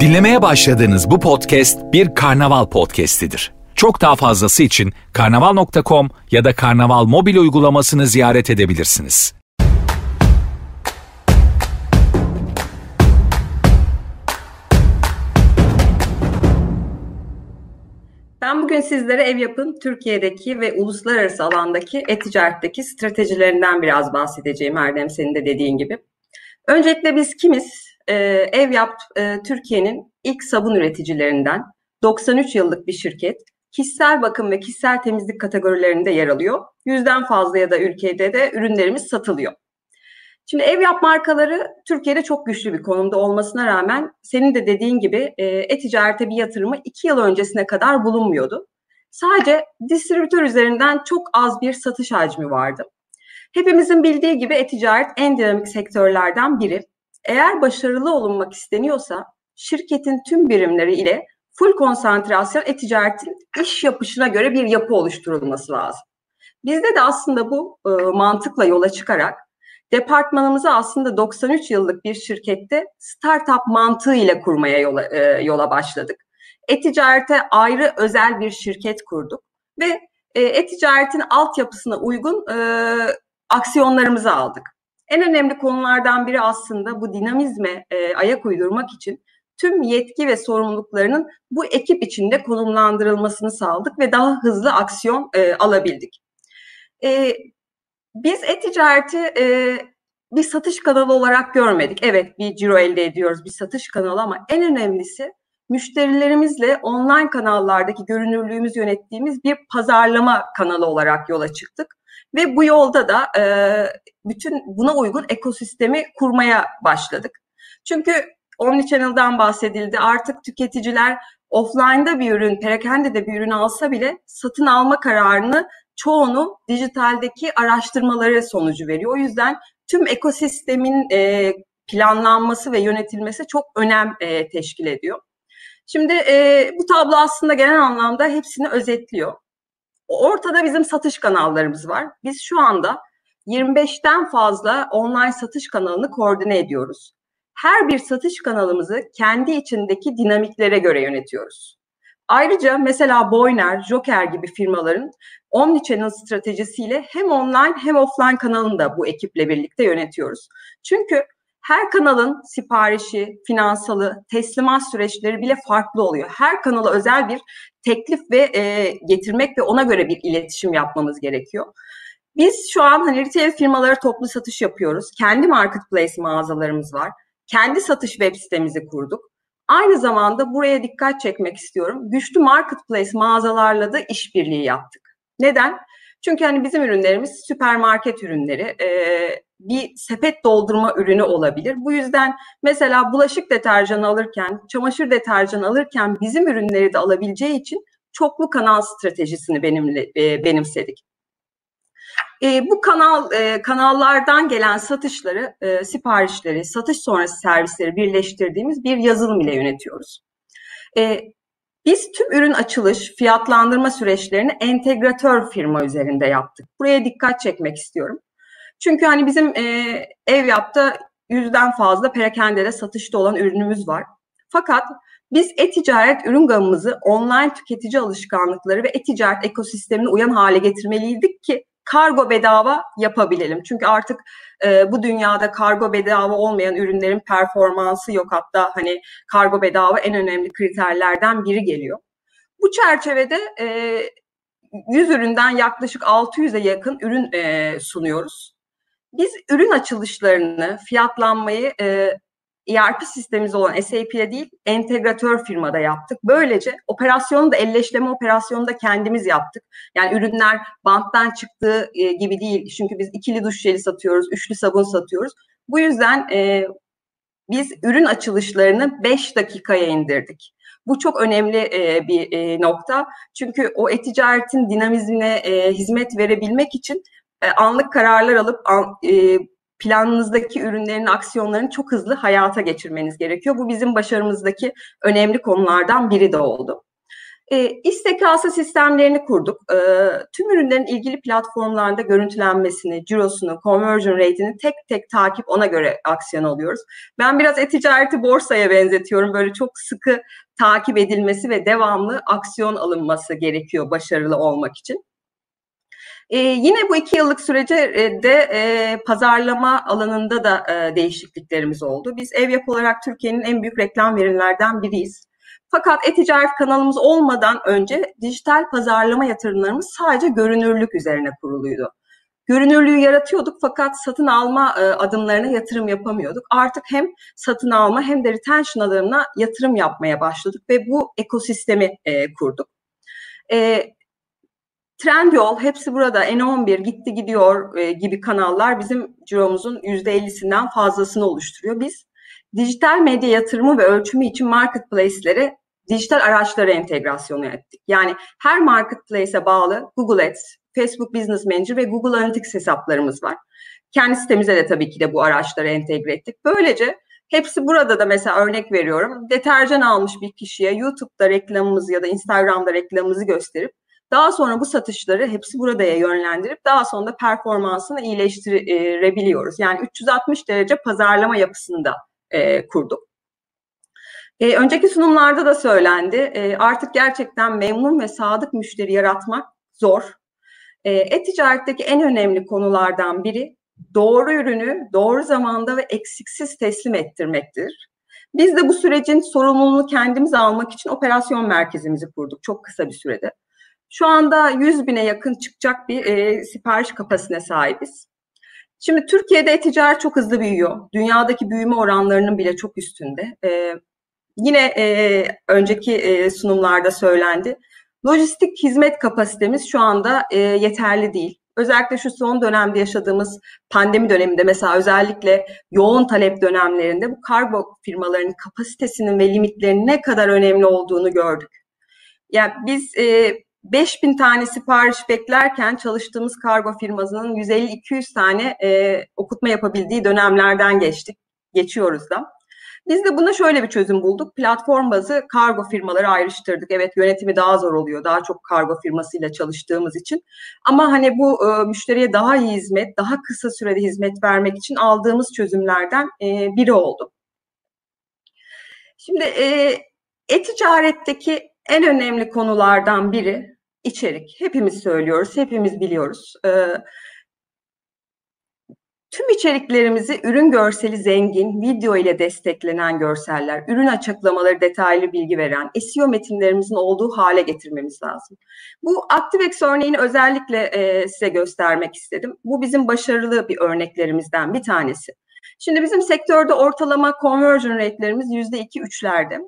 Dinlemeye başladığınız bu podcast bir karnaval podcastidir. Çok daha fazlası için karnaval.com ya da karnaval mobil uygulamasını ziyaret edebilirsiniz. Ben bugün sizlere ev yapın Türkiye'deki ve uluslararası alandaki e-ticaretteki stratejilerinden biraz bahsedeceğim Erdem senin de dediğin gibi. Öncelikle biz kimiz? Ee, ev yap e, Türkiye'nin ilk sabun üreticilerinden 93 yıllık bir şirket. Kişisel bakım ve kişisel temizlik kategorilerinde yer alıyor. Yüzden fazla ya da ülkede de ürünlerimiz satılıyor. Şimdi ev yap markaları Türkiye'de çok güçlü bir konumda olmasına rağmen senin de dediğin gibi e, e-ticarete bir yatırımı iki yıl öncesine kadar bulunmuyordu. Sadece distribütör üzerinden çok az bir satış hacmi vardı. Hepimizin bildiği gibi e-ticaret en dinamik sektörlerden biri. Eğer başarılı olunmak isteniyorsa şirketin tüm birimleri ile full konsantrasyon e-ticaretin iş yapışına göre bir yapı oluşturulması lazım. Bizde de aslında bu e, mantıkla yola çıkarak departmanımızı aslında 93 yıllık bir şirkette startup mantığı ile kurmaya yola, e, yola başladık. E-ticarete ayrı özel bir şirket kurduk ve e, e-ticaretin altyapısına uygun e, aksiyonlarımızı aldık. En önemli konulardan biri aslında bu dinamizme e, ayak uydurmak için tüm yetki ve sorumluluklarının bu ekip içinde konumlandırılmasını sağladık ve daha hızlı aksiyon e, alabildik. E, biz e-ticareti e, bir satış kanalı olarak görmedik. Evet bir ciro elde ediyoruz, bir satış kanalı ama en önemlisi müşterilerimizle online kanallardaki görünürlüğümüz yönettiğimiz bir pazarlama kanalı olarak yola çıktık. Ve bu yolda da e, bütün buna uygun ekosistemi kurmaya başladık. Çünkü Omnichannel'dan bahsedildi. Artık tüketiciler offline'da bir ürün, perakende bir ürün alsa bile satın alma kararını çoğunu dijitaldeki araştırmaları sonucu veriyor. O yüzden tüm ekosistemin e, planlanması ve yönetilmesi çok önem e, teşkil ediyor. Şimdi e, bu tablo aslında genel anlamda hepsini özetliyor. Ortada bizim satış kanallarımız var. Biz şu anda 25'ten fazla online satış kanalını koordine ediyoruz. Her bir satış kanalımızı kendi içindeki dinamiklere göre yönetiyoruz. Ayrıca mesela Boyner, Joker gibi firmaların Omnichannel stratejisiyle hem online hem offline kanalını da bu ekiple birlikte yönetiyoruz. Çünkü her kanalın siparişi, finansalı, teslimat süreçleri bile farklı oluyor. Her kanala özel bir teklif ve e, getirmek ve ona göre bir iletişim yapmamız gerekiyor. Biz şu an hani retail firmalara toplu satış yapıyoruz. Kendi marketplace mağazalarımız var. Kendi satış web sitemizi kurduk. Aynı zamanda buraya dikkat çekmek istiyorum. Güçlü marketplace mağazalarla da işbirliği yaptık. Neden? Çünkü hani bizim ürünlerimiz süpermarket ürünleri, e, bir sepet doldurma ürünü olabilir. Bu yüzden mesela bulaşık deterjanı alırken, çamaşır deterjanı alırken bizim ürünleri de alabileceği için çoklu kanal stratejisini benimle, e, benimsedik. E, bu kanal e, kanallardan gelen satışları, e, siparişleri, satış sonrası servisleri birleştirdiğimiz bir yazılım ile yönetiyoruz. E, biz tüm ürün açılış, fiyatlandırma süreçlerini entegratör firma üzerinde yaptık. Buraya dikkat çekmek istiyorum. Çünkü hani bizim e, ev yapta yüzden fazla perakendede satışta olan ürünümüz var. Fakat biz e-ticaret ürün gamımızı online tüketici alışkanlıkları ve e-ticaret ekosistemine uyan hale getirmeliydik ki kargo bedava yapabilelim. Çünkü artık e, bu dünyada kargo bedava olmayan ürünlerin performansı yok. Hatta hani kargo bedava en önemli kriterlerden biri geliyor. Bu çerçevede e, 100 üründen yaklaşık 600'e yakın ürün e, sunuyoruz. Biz ürün açılışlarını, fiyatlanmayı e, ERP sistemimiz olan SAP'de değil, entegratör firmada yaptık. Böylece operasyonu da elleşleme operasyonu da kendimiz yaptık. Yani ürünler banttan çıktığı e, gibi değil. Çünkü biz ikili duş jeli satıyoruz, üçlü sabun satıyoruz. Bu yüzden e, biz ürün açılışlarını 5 dakikaya indirdik. Bu çok önemli e, bir e, nokta. Çünkü o e-ticaretin dinamizmine e, hizmet verebilmek için e, anlık kararlar alıp an, e, planınızdaki ürünlerin aksiyonlarını çok hızlı hayata geçirmeniz gerekiyor. Bu bizim başarımızdaki önemli konulardan biri de oldu. E, istekası sistemlerini kurduk. E, tüm ürünlerin ilgili platformlarda görüntülenmesini, cirosunu, conversion rate'ini tek tek takip ona göre aksiyon alıyoruz. Ben biraz e-ticareti borsaya benzetiyorum. Böyle çok sıkı takip edilmesi ve devamlı aksiyon alınması gerekiyor başarılı olmak için. Ee, yine bu iki yıllık sürece de e, pazarlama alanında da e, değişikliklerimiz oldu. Biz ev yapı olarak Türkiye'nin en büyük reklam verenlerden biriyiz. Fakat e-ticaret kanalımız olmadan önce dijital pazarlama yatırımlarımız sadece görünürlük üzerine kuruluydu. Görünürlüğü yaratıyorduk fakat satın alma e, adımlarına yatırım yapamıyorduk. Artık hem satın alma hem de retention adımına yatırım yapmaya başladık ve bu ekosistemi e, kurduk. E, Trendyol, hepsi burada, N11, Gitti Gidiyor e, gibi kanallar bizim ciromuzun %50'sinden fazlasını oluşturuyor. Biz dijital medya yatırımı ve ölçümü için marketplace'lere dijital araçlara entegrasyonu ettik. Yani her marketplace'e bağlı Google Ads, Facebook Business Manager ve Google Analytics hesaplarımız var. Kendi sitemize de tabii ki de bu araçları entegre ettik. Böylece hepsi burada da mesela örnek veriyorum. Deterjan almış bir kişiye YouTube'da reklamımızı ya da Instagram'da reklamımızı gösterip daha sonra bu satışları hepsi buradaya yönlendirip daha sonra da performansını iyileştirebiliyoruz. Yani 360 derece pazarlama yapısını da e, kurduk. E, önceki sunumlarda da söylendi. E, artık gerçekten memnun ve sadık müşteri yaratmak zor. E, e-ticaretteki en önemli konulardan biri doğru ürünü doğru zamanda ve eksiksiz teslim ettirmektir. Biz de bu sürecin sorumluluğunu kendimiz almak için operasyon merkezimizi kurduk çok kısa bir sürede. Şu anda 100 bine yakın çıkacak bir e, sipariş kapasitesine sahibiz. Şimdi Türkiye'de e-ticaret çok hızlı büyüyor. Dünyadaki büyüme oranlarının bile çok üstünde. E, yine e, önceki e, sunumlarda söylendi. Lojistik hizmet kapasitemiz şu anda e, yeterli değil. Özellikle şu son dönemde yaşadığımız pandemi döneminde mesela özellikle yoğun talep dönemlerinde bu kargo firmalarının kapasitesinin ve limitlerinin ne kadar önemli olduğunu gördük. Yani biz e, 5000 tane sipariş beklerken çalıştığımız kargo firmasının 150-200 tane e, okutma yapabildiği dönemlerden geçtik. Geçiyoruz da. Biz de buna şöyle bir çözüm bulduk. Platform bazı kargo firmaları ayrıştırdık. Evet yönetimi daha zor oluyor. Daha çok kargo firmasıyla çalıştığımız için. Ama hani bu e, müşteriye daha iyi hizmet, daha kısa sürede hizmet vermek için aldığımız çözümlerden e, biri oldu. Şimdi e, e-ticaretteki en önemli konulardan biri içerik. Hepimiz söylüyoruz, hepimiz biliyoruz. Tüm içeriklerimizi ürün görseli zengin, video ile desteklenen görseller, ürün açıklamaları detaylı bilgi veren, SEO metinlerimizin olduğu hale getirmemiz lazım. Bu ActiveX örneğini özellikle e, size göstermek istedim. Bu bizim başarılı bir örneklerimizden bir tanesi. Şimdi bizim sektörde ortalama conversion rate'lerimiz %2-3'lerde.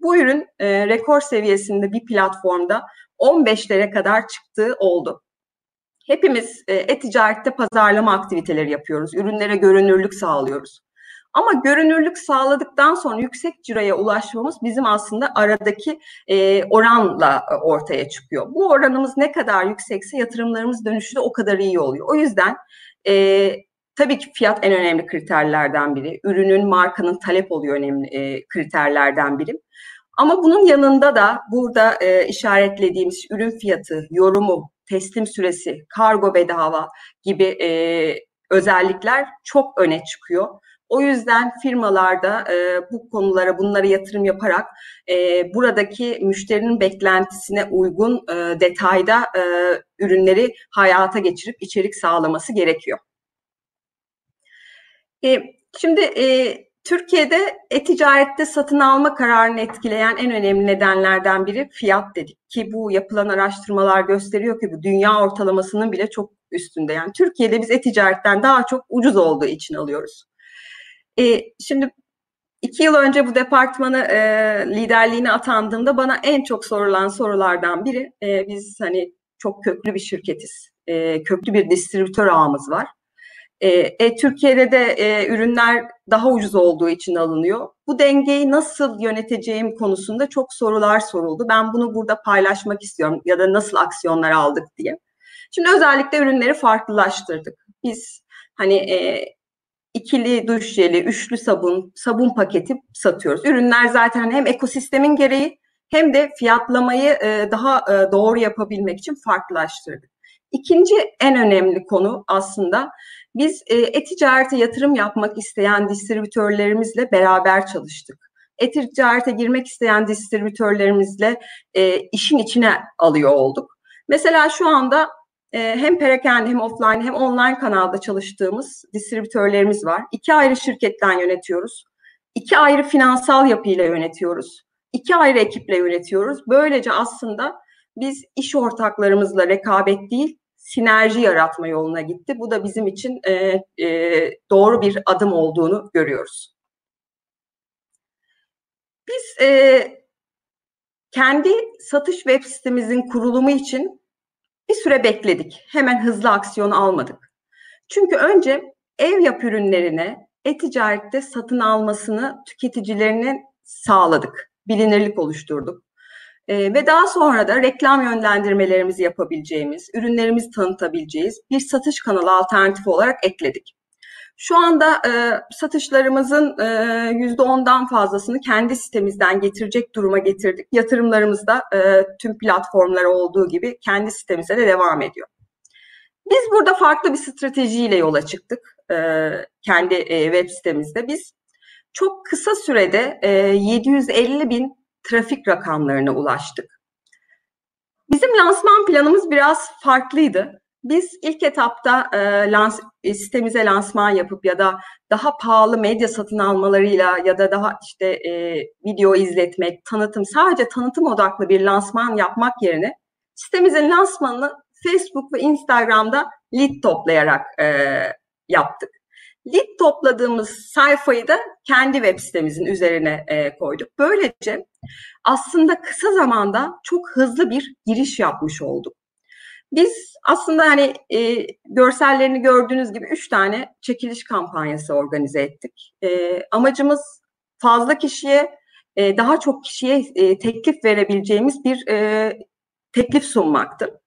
Bu ürün e, rekor seviyesinde bir platformda 15'lere kadar çıktığı oldu. Hepimiz e, e-ticarette pazarlama aktiviteleri yapıyoruz. Ürünlere görünürlük sağlıyoruz. Ama görünürlük sağladıktan sonra yüksek ciroya ulaşmamız bizim aslında aradaki e, oranla e, ortaya çıkıyor. Bu oranımız ne kadar yüksekse yatırımlarımız dönüşü de o kadar iyi oluyor. O yüzden e, tabii ki fiyat en önemli kriterlerden biri. Ürünün, markanın talep oluyor önemli e, kriterlerden biri. Ama bunun yanında da burada e, işaretlediğimiz ürün fiyatı, yorumu, teslim süresi, kargo bedava gibi e, özellikler çok öne çıkıyor. O yüzden firmalarda e, bu konulara, bunlara yatırım yaparak e, buradaki müşterinin beklentisine uygun e, detayda e, ürünleri hayata geçirip içerik sağlaması gerekiyor. E, şimdi e, Türkiye'de e-ticarette satın alma kararını etkileyen en önemli nedenlerden biri fiyat dedik ki bu yapılan araştırmalar gösteriyor ki bu dünya ortalamasının bile çok üstünde. Yani Türkiye'de biz e-ticaretten daha çok ucuz olduğu için alıyoruz. E, şimdi iki yıl önce bu departmanı e, liderliğine atandığımda bana en çok sorulan sorulardan biri e, biz hani çok köklü bir şirketiz. E, köklü bir distribütör ağımız var. E, e, Türkiye'de de e, ürünler daha ucuz olduğu için alınıyor. Bu dengeyi nasıl yöneteceğim konusunda çok sorular soruldu. Ben bunu burada paylaşmak istiyorum ya da nasıl aksiyonlar aldık diye. Şimdi özellikle ürünleri farklılaştırdık. Biz hani e, ikili duş jeli, üçlü sabun, sabun paketi satıyoruz. Ürünler zaten hem ekosistemin gereği hem de fiyatlamayı e, daha e, doğru yapabilmek için farklılaştırdık. İkinci en önemli konu aslında biz e, e-ticarete yatırım yapmak isteyen distribütörlerimizle beraber çalıştık. E-ticarete girmek isteyen distribütörlerimizle e, işin içine alıyor olduk. Mesela şu anda e, hem perakende hem offline hem online kanalda çalıştığımız distribütörlerimiz var. İki ayrı şirketten yönetiyoruz. İki ayrı finansal yapıyla yönetiyoruz. İki ayrı ekiple yönetiyoruz. Böylece aslında biz iş ortaklarımızla rekabet değil, sinerji yaratma yoluna gitti. Bu da bizim için e, e, doğru bir adım olduğunu görüyoruz. Biz e, kendi satış web sitemizin kurulumu için bir süre bekledik. Hemen hızlı aksiyon almadık. Çünkü önce ev yap ürünlerine e-ticarette satın almasını tüketicilerine sağladık. Bilinirlik oluşturduk. E, ve daha sonra da reklam yönlendirmelerimizi yapabileceğimiz, ürünlerimizi tanıtabileceğiz bir satış kanalı alternatif olarak ekledik. Şu anda e, satışlarımızın yüzde ondan fazlasını kendi sitemizden getirecek duruma getirdik. Yatırımlarımız da e, tüm platformlara olduğu gibi kendi sitemize de devam ediyor. Biz burada farklı bir stratejiyle yola çıktık e, kendi e, web sitemizde. Biz çok kısa sürede e, 750 bin trafik rakamlarına ulaştık. Bizim lansman planımız biraz farklıydı. Biz ilk etapta e, lans, sitemize lansman yapıp ya da daha pahalı medya satın almalarıyla ya da daha işte e, video izletmek, tanıtım, sadece tanıtım odaklı bir lansman yapmak yerine sitemizin lansmanını Facebook ve Instagram'da lead toplayarak e, yaptık. Lead topladığımız sayfayı da kendi web sitemizin üzerine e, koyduk. Böylece aslında kısa zamanda çok hızlı bir giriş yapmış olduk. Biz aslında hani e, görsellerini gördüğünüz gibi üç tane çekiliş kampanyası organize ettik. E, amacımız fazla kişiye, e, daha çok kişiye e, teklif verebileceğimiz bir e, teklif sunmaktı.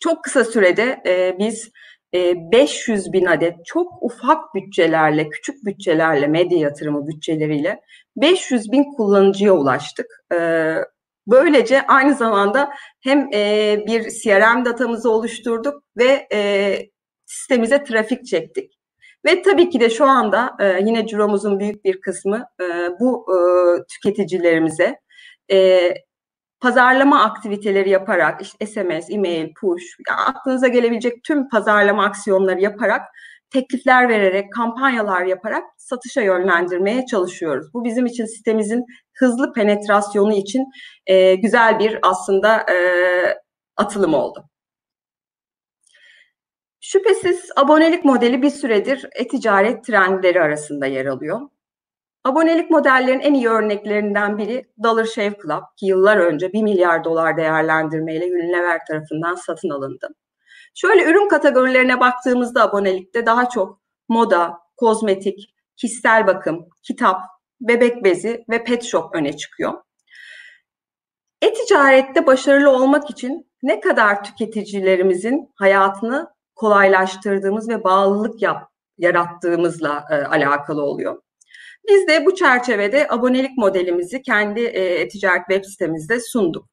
Çok kısa sürede e, biz 500 e, bin adet çok ufak bütçelerle, küçük bütçelerle, medya yatırımı bütçeleriyle 500 bin kullanıcıya ulaştık. E, böylece aynı zamanda hem e, bir CRM datamızı oluşturduk ve sistemimize trafik çektik. Ve tabii ki de şu anda yine ciromuzun büyük bir kısmı bu tüketicilerimize pazarlama aktiviteleri yaparak işte SMS, e-mail, push, aklınıza gelebilecek tüm pazarlama aksiyonları yaparak teklifler vererek, kampanyalar yaparak satışa yönlendirmeye çalışıyoruz. Bu bizim için sitemizin hızlı penetrasyonu için e, güzel bir aslında e, atılım oldu. Şüphesiz abonelik modeli bir süredir e-ticaret trendleri arasında yer alıyor. Abonelik modellerinin en iyi örneklerinden biri Dollar Shave Club ki yıllar önce 1 milyar dolar değerlendirmeyle Unilever tarafından satın alındı. Şöyle ürün kategorilerine baktığımızda abonelikte daha çok moda, kozmetik, kişisel bakım, kitap, bebek bezi ve pet shop öne çıkıyor. E-ticarette başarılı olmak için ne kadar tüketicilerimizin hayatını kolaylaştırdığımız ve bağlılık yap, yarattığımızla e, alakalı oluyor. Biz de bu çerçevede abonelik modelimizi kendi e, ticaret web sitemizde sunduk.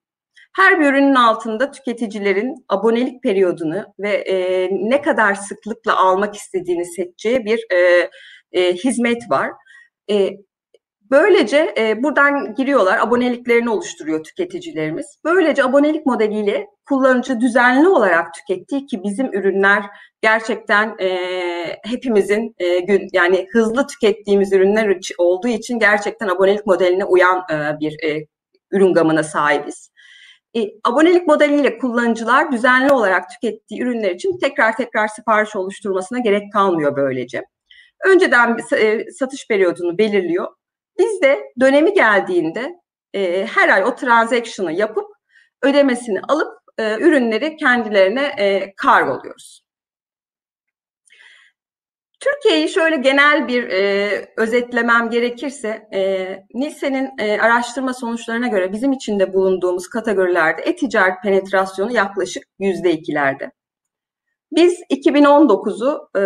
Her bir ürünün altında tüketicilerin abonelik periyodunu ve e, ne kadar sıklıkla almak istediğini seçeceği bir e, e, hizmet var. E, Böylece e, buradan giriyorlar, aboneliklerini oluşturuyor tüketicilerimiz. Böylece abonelik modeliyle kullanıcı düzenli olarak tükettiği ki bizim ürünler gerçekten e, hepimizin e, gün yani hızlı tükettiğimiz ürünler olduğu için gerçekten abonelik modeline uyan e, bir e, ürün gamına sahibiz. E, abonelik modeliyle kullanıcılar düzenli olarak tükettiği ürünler için tekrar tekrar sipariş oluşturmasına gerek kalmıyor böylece. Önceden e, satış periyodunu belirliyor biz de dönemi geldiğinde e, her ay o transaction'ı yapıp ödemesini alıp e, ürünleri kendilerine e, kargoluyoruz. Türkiye'yi şöyle genel bir e, özetlemem gerekirse, e, Nielsen'in e, araştırma sonuçlarına göre bizim içinde bulunduğumuz kategorilerde e-ticaret penetrasyonu yaklaşık yüzde ikilerde. Biz 2019'u e,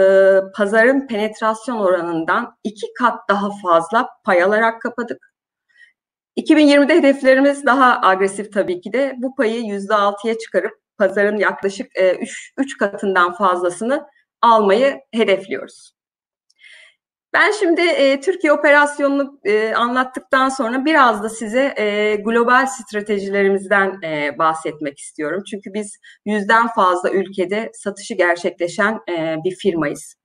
pazarın penetrasyon oranından iki kat daha fazla pay alarak kapadık. 2020'de hedeflerimiz daha agresif tabii ki de. Bu payı %6'ya çıkarıp pazarın yaklaşık 3, 3 katından fazlasını almayı hedefliyoruz. Ben şimdi e, Türkiye operasyonunu e, anlattıktan sonra biraz da size e, global stratejilerimizden e, bahsetmek istiyorum. Çünkü biz yüzden fazla ülkede satışı gerçekleşen e, bir firmayız.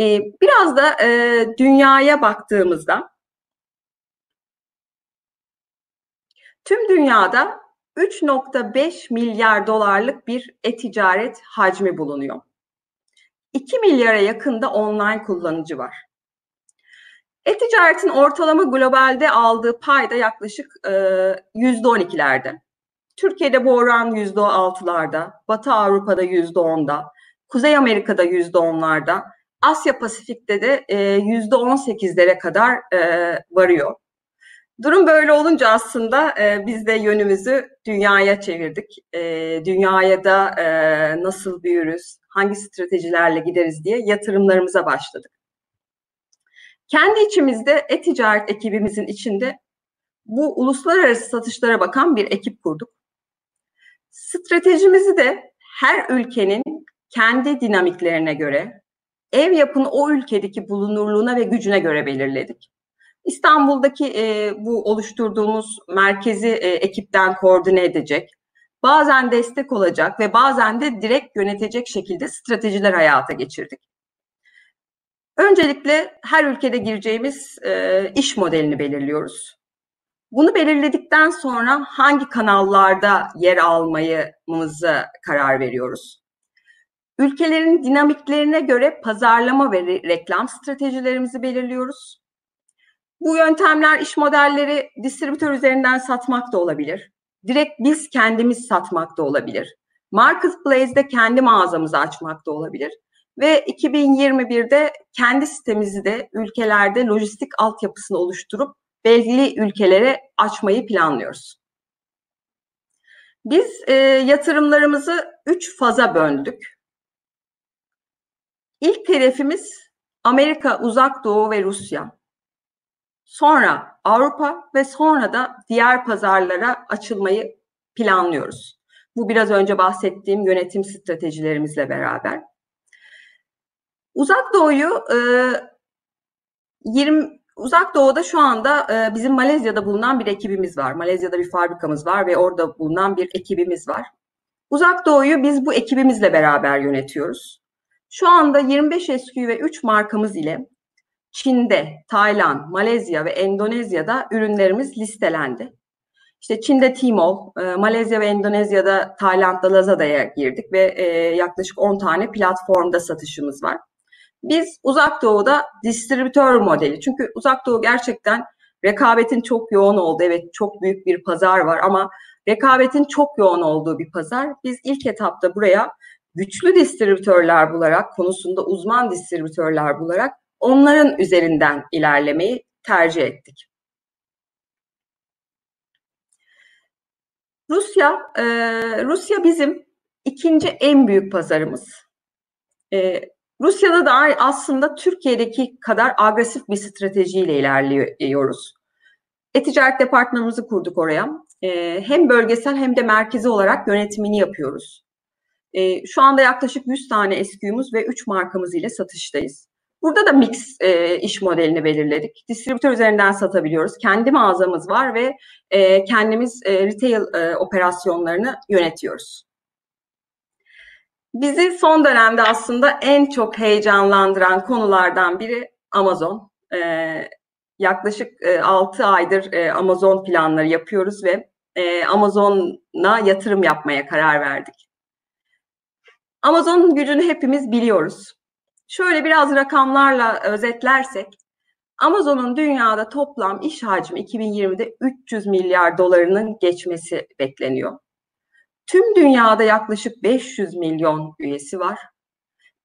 E, biraz da e, dünyaya baktığımızda tüm dünyada 3.5 milyar dolarlık bir e-ticaret hacmi bulunuyor. 2 milyara yakında online kullanıcı var. E-ticaretin ortalama globalde aldığı payda yaklaşık e, %12'lerde. Türkiye'de bu oran %6'larda, Batı Avrupa'da %10'da, Kuzey Amerika'da %10'larda, Asya Pasifik'te de e, %18'lere kadar e, varıyor. Durum böyle olunca aslında e, biz de yönümüzü dünyaya çevirdik. E, dünyaya da e, nasıl büyürüz, hangi stratejilerle gideriz diye yatırımlarımıza başladık. Kendi içimizde e-ticaret ekibimizin içinde bu uluslararası satışlara bakan bir ekip kurduk. Stratejimizi de her ülkenin kendi dinamiklerine göre, ev yapın o ülkedeki bulunurluğuna ve gücüne göre belirledik. İstanbul'daki e, bu oluşturduğumuz merkezi e, ekipten koordine edecek, bazen destek olacak ve bazen de direkt yönetecek şekilde stratejiler hayata geçirdik. Öncelikle her ülkede gireceğimiz e, iş modelini belirliyoruz. Bunu belirledikten sonra hangi kanallarda yer almayımıza karar veriyoruz. Ülkelerin dinamiklerine göre pazarlama ve reklam stratejilerimizi belirliyoruz. Bu yöntemler iş modelleri distribütör üzerinden satmak da olabilir. Direkt biz kendimiz satmak da olabilir. Marketplace'de kendi mağazamızı açmak da olabilir. Ve 2021'de kendi sitemizi de ülkelerde lojistik altyapısını oluşturup belli ülkelere açmayı planlıyoruz. Biz e, yatırımlarımızı üç faza böldük. İlk hedefimiz Amerika, Uzak Doğu ve Rusya. Sonra Avrupa ve sonra da diğer pazarlara açılmayı planlıyoruz. Bu biraz önce bahsettiğim yönetim stratejilerimizle beraber. Uzak Doğu'yu e, 20 Uzak Doğu'da şu anda e, bizim Malezya'da bulunan bir ekibimiz var. Malezya'da bir fabrikamız var ve orada bulunan bir ekibimiz var. Uzak Doğu'yu biz bu ekibimizle beraber yönetiyoruz. Şu anda 25 SKU ve 3 markamız ile Çin'de, Tayland, Malezya ve Endonezya'da ürünlerimiz listelendi. İşte Çin'de Tmall, e, Malezya ve Endonezya'da Tayland'da Lazada'ya girdik ve e, yaklaşık 10 tane platformda satışımız var. Biz uzak doğuda distribütör modeli. Çünkü uzak doğu gerçekten rekabetin çok yoğun olduğu, evet çok büyük bir pazar var ama rekabetin çok yoğun olduğu bir pazar. Biz ilk etapta buraya güçlü distribütörler bularak, konusunda uzman distribütörler bularak onların üzerinden ilerlemeyi tercih ettik. Rusya, e, Rusya bizim ikinci en büyük pazarımız. E, Rusya'da da aslında Türkiye'deki kadar agresif bir stratejiyle ilerliyoruz. E-ticaret departmanımızı kurduk oraya. E, hem bölgesel hem de merkezi olarak yönetimini yapıyoruz. E, şu anda yaklaşık 100 tane SKU'muz ve 3 markamız ile satıştayız. Burada da mix e, iş modelini belirledik. Distribütör üzerinden satabiliyoruz. Kendi mağazamız var ve e, kendimiz e, retail e, operasyonlarını yönetiyoruz. Bizi son dönemde aslında en çok heyecanlandıran konulardan biri Amazon. Ee, yaklaşık e, 6 aydır e, Amazon planları yapıyoruz ve e, Amazon'a yatırım yapmaya karar verdik. Amazon'un gücünü hepimiz biliyoruz. Şöyle biraz rakamlarla özetlersek, Amazon'un dünyada toplam iş hacmi 2020'de 300 milyar dolarının geçmesi bekleniyor. Tüm dünyada yaklaşık 500 milyon üyesi var.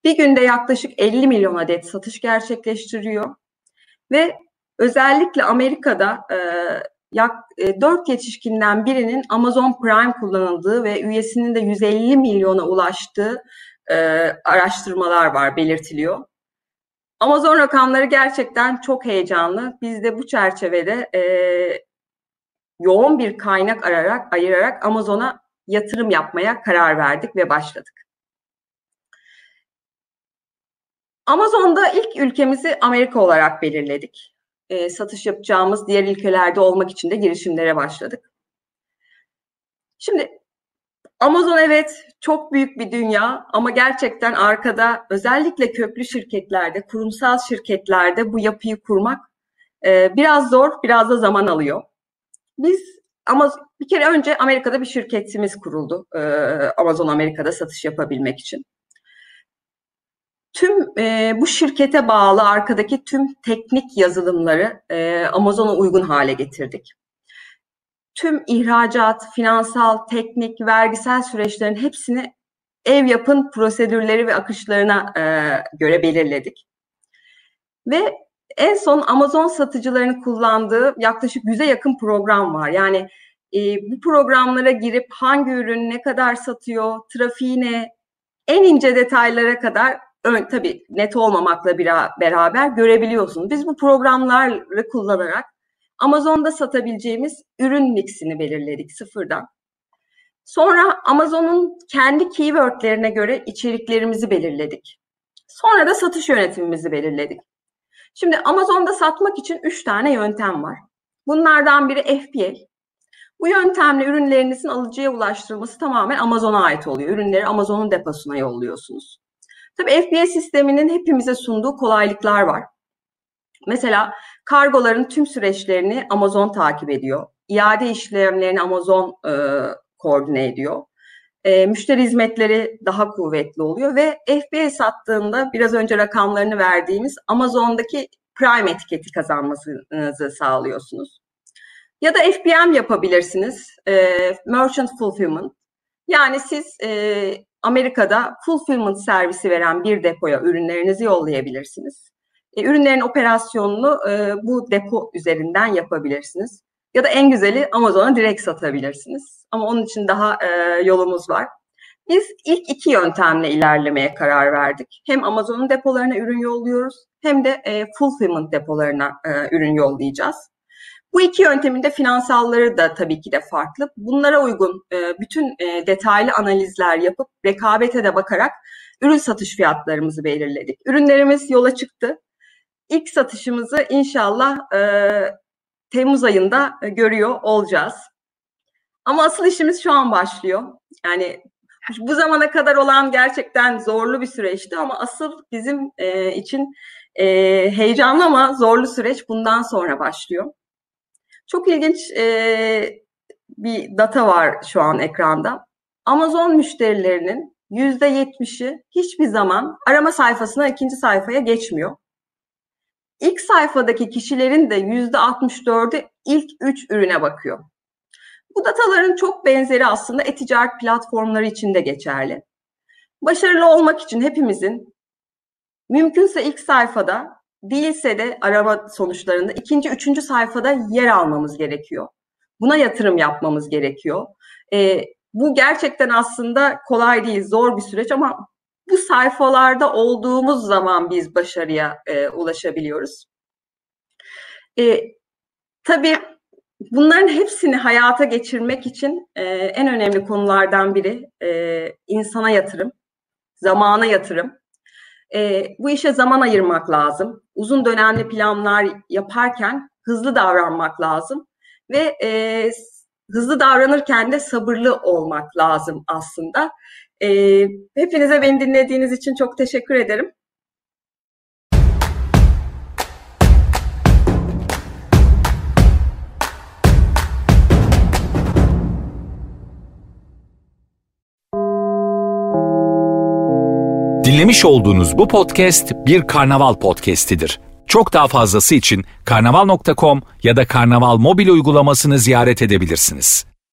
Bir günde yaklaşık 50 milyon adet satış gerçekleştiriyor. Ve özellikle Amerika'da e, yak, e, 4 yetişkinden birinin Amazon Prime kullanıldığı ve üyesinin de 150 milyona ulaştığı e, araştırmalar var, belirtiliyor. Amazon rakamları gerçekten çok heyecanlı. Biz de bu çerçevede e, yoğun bir kaynak ararak ayırarak Amazon'a yatırım yapmaya karar verdik ve başladık. Amazon'da ilk ülkemizi Amerika olarak belirledik. E, satış yapacağımız diğer ülkelerde olmak için de girişimlere başladık. Şimdi Amazon evet çok büyük bir dünya ama gerçekten arkada özellikle köklü şirketlerde, kurumsal şirketlerde bu yapıyı kurmak e, biraz zor, biraz da zaman alıyor. Biz ama bir kere önce Amerika'da bir şirketimiz kuruldu. E, Amazon Amerika'da satış yapabilmek için. Tüm e, bu şirkete bağlı arkadaki tüm teknik yazılımları e, Amazon'a uygun hale getirdik. Tüm ihracat, finansal, teknik, vergisel süreçlerin hepsini ev yapın prosedürleri ve akışlarına e, göre belirledik. Ve en son Amazon satıcılarının kullandığı yaklaşık 100'e yakın program var. Yani e, bu programlara girip hangi ürün ne kadar satıyor, trafiği ne, en ince detaylara kadar ön, tabii net olmamakla beraber görebiliyorsunuz. Biz bu programları kullanarak Amazon'da satabileceğimiz ürün mixini belirledik sıfırdan. Sonra Amazon'un kendi keywordlerine göre içeriklerimizi belirledik. Sonra da satış yönetimimizi belirledik. Şimdi Amazon'da satmak için üç tane yöntem var. Bunlardan biri FBA. Bu yöntemle ürünlerinizin alıcıya ulaştırılması tamamen Amazon'a ait oluyor. Ürünleri Amazon'un deposuna yolluyorsunuz. Tabii FBA sisteminin hepimize sunduğu kolaylıklar var. Mesela kargoların tüm süreçlerini Amazon takip ediyor. İade işlemlerini Amazon e, koordine ediyor. E, müşteri hizmetleri daha kuvvetli oluyor ve FBA sattığında biraz önce rakamlarını verdiğimiz Amazon'daki Prime etiketi kazanmasınızı sağlıyorsunuz. Ya da FBM yapabilirsiniz, e, Merchant Fulfillment. Yani siz e, Amerika'da fulfillment servisi veren bir depoya ürünlerinizi yollayabilirsiniz. E, ürünlerin operasyonunu e, bu depo üzerinden yapabilirsiniz. Ya da en güzeli Amazon'a direkt satabilirsiniz. Ama onun için daha e, yolumuz var. Biz ilk iki yöntemle ilerlemeye karar verdik. Hem Amazon'un depolarına ürün yolluyoruz hem de e, fulfillment depolarına e, ürün yollayacağız. Bu iki yöntemin de finansalları da tabii ki de farklı. Bunlara uygun e, bütün e, detaylı analizler yapıp rekabete de bakarak ürün satış fiyatlarımızı belirledik. Ürünlerimiz yola çıktı. İlk satışımızı inşallah e, Temmuz ayında görüyor olacağız. Ama asıl işimiz şu an başlıyor. Yani bu zamana kadar olan gerçekten zorlu bir süreçti ama asıl bizim için heyecanlı ama zorlu süreç bundan sonra başlıyor. Çok ilginç e, bir data var şu an ekranda. Amazon müşterilerinin yüzde yetmişi hiçbir zaman arama sayfasına ikinci sayfaya geçmiyor. İlk sayfadaki kişilerin de yüzde 64'ü ilk üç ürüne bakıyor. Bu dataların çok benzeri aslında e-ticaret platformları için de geçerli. Başarılı olmak için hepimizin mümkünse ilk sayfada değilse de arama sonuçlarında ikinci, üçüncü sayfada yer almamız gerekiyor. Buna yatırım yapmamız gerekiyor. E, bu gerçekten aslında kolay değil, zor bir süreç ama bu sayfalarda olduğumuz zaman biz başarıya e, ulaşabiliyoruz. E, tabii bunların hepsini hayata geçirmek için e, en önemli konulardan biri e, insana yatırım, zamana yatırım. E, bu işe zaman ayırmak lazım. Uzun dönemli planlar yaparken hızlı davranmak lazım ve e, hızlı davranırken de sabırlı olmak lazım aslında. E, hepinize beni dinlediğiniz için çok teşekkür ederim. Dinlemiş olduğunuz bu podcast bir karnaval podcastidir. Çok daha fazlası için karnaval.com ya da karnaval mobil uygulamasını ziyaret edebilirsiniz.